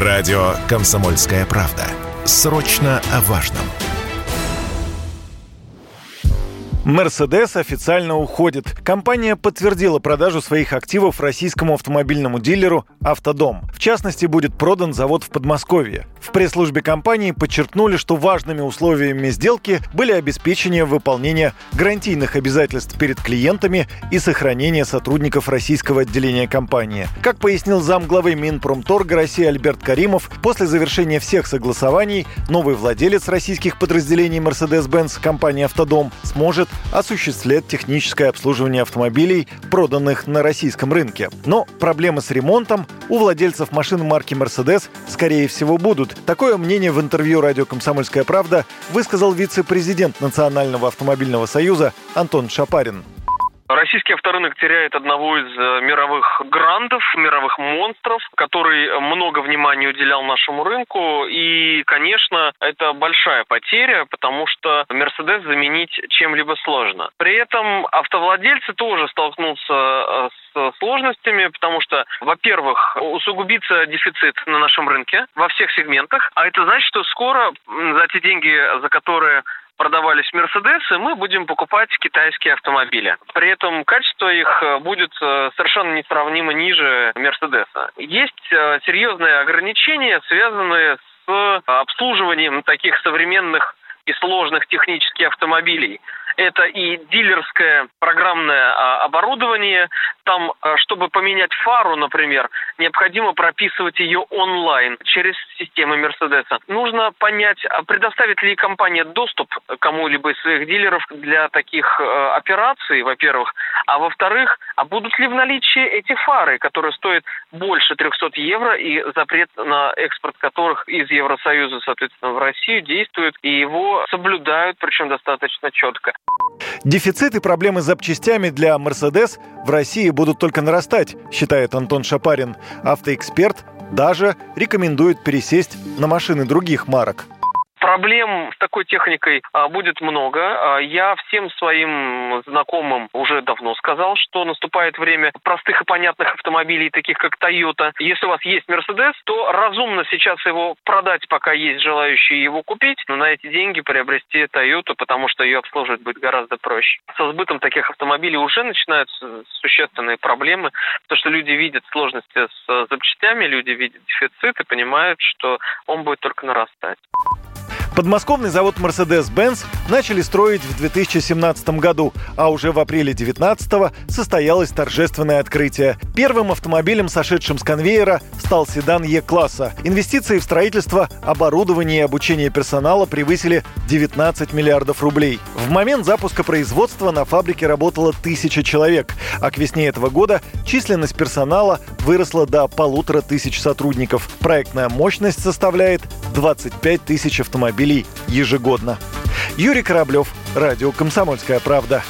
Радио «Комсомольская правда». Срочно о важном. Мерседес официально уходит. Компания подтвердила продажу своих активов российскому автомобильному дилеру «Автодом». В частности, будет продан завод в Подмосковье. В пресс-службе компании подчеркнули, что важными условиями сделки были обеспечение выполнения гарантийных обязательств перед клиентами и сохранение сотрудников российского отделения компании. Как пояснил замглавы Минпромторга России Альберт Каримов, после завершения всех согласований новый владелец российских подразделений Mercedes-Benz компании «Автодом» сможет осуществлять техническое обслуживание автомобилей, проданных на российском рынке. Но проблемы с ремонтом у владельцев машин марки Mercedes, скорее всего, будут. Такое мнение в интервью радио «Комсомольская правда» высказал вице-президент Национального автомобильного союза Антон Шапарин. Российский авторынок теряет одного из э, мировых грандов, мировых монстров, который много внимания уделял нашему рынку. И, конечно, это большая потеря, потому что Мерседес заменить чем-либо сложно. При этом автовладельцы тоже столкнутся э, сложностями, потому что, во-первых, усугубится дефицит на нашем рынке во всех сегментах, а это значит, что скоро за те деньги, за которые продавались Мерседесы, мы будем покупать китайские автомобили. При этом качество их э, будет э, совершенно несравнимо ниже Мерседеса. Есть э, серьезные ограничения, связанные с обслуживанием таких современных и сложных технических автомобилей. Это и дилерское программное а, оборудование. Там, а, чтобы поменять фару, например, необходимо прописывать ее онлайн через системы Мерседеса. Нужно понять, а предоставит ли компания доступ кому-либо из своих дилеров для таких операций, во-первых. А во-вторых, а будут ли в наличии эти фары, которые стоят больше 300 евро и запрет на экспорт которых из Евросоюза, соответственно, в Россию действует, и его соблюдают, причем достаточно четко. Дефицит и проблемы с запчастями для Mercedes в России будут только нарастать, считает Антон Шапарин. Автоэксперт даже рекомендует пересесть на машины других марок. Проблем с такой техникой а, будет много. А, я всем своим знакомым уже давно сказал, что наступает время простых и понятных автомобилей, таких как Toyota. Если у вас есть Mercedes, то разумно сейчас его продать, пока есть желающие его купить, но на эти деньги приобрести Toyota, потому что ее обслуживать будет гораздо проще. Со сбытом таких автомобилей уже начинаются существенные проблемы, потому что люди видят сложности с запчастями, люди видят дефицит и понимают, что он будет только нарастать. Подмосковный завод Mercedes-Benz начали строить в 2017 году, а уже в апреле 2019 состоялось торжественное открытие. Первым автомобилем, сошедшим с конвейера, стал седан Е-класса. Инвестиции в строительство, оборудование и обучение персонала превысили 19 миллиардов рублей. В момент запуска производства на фабрике работало тысяча человек, а к весне этого года численность персонала выросла до полутора тысяч сотрудников. Проектная мощность составляет 25 тысяч автомобилей ежегодно. Юрий Кораблев, Радио «Комсомольская правда».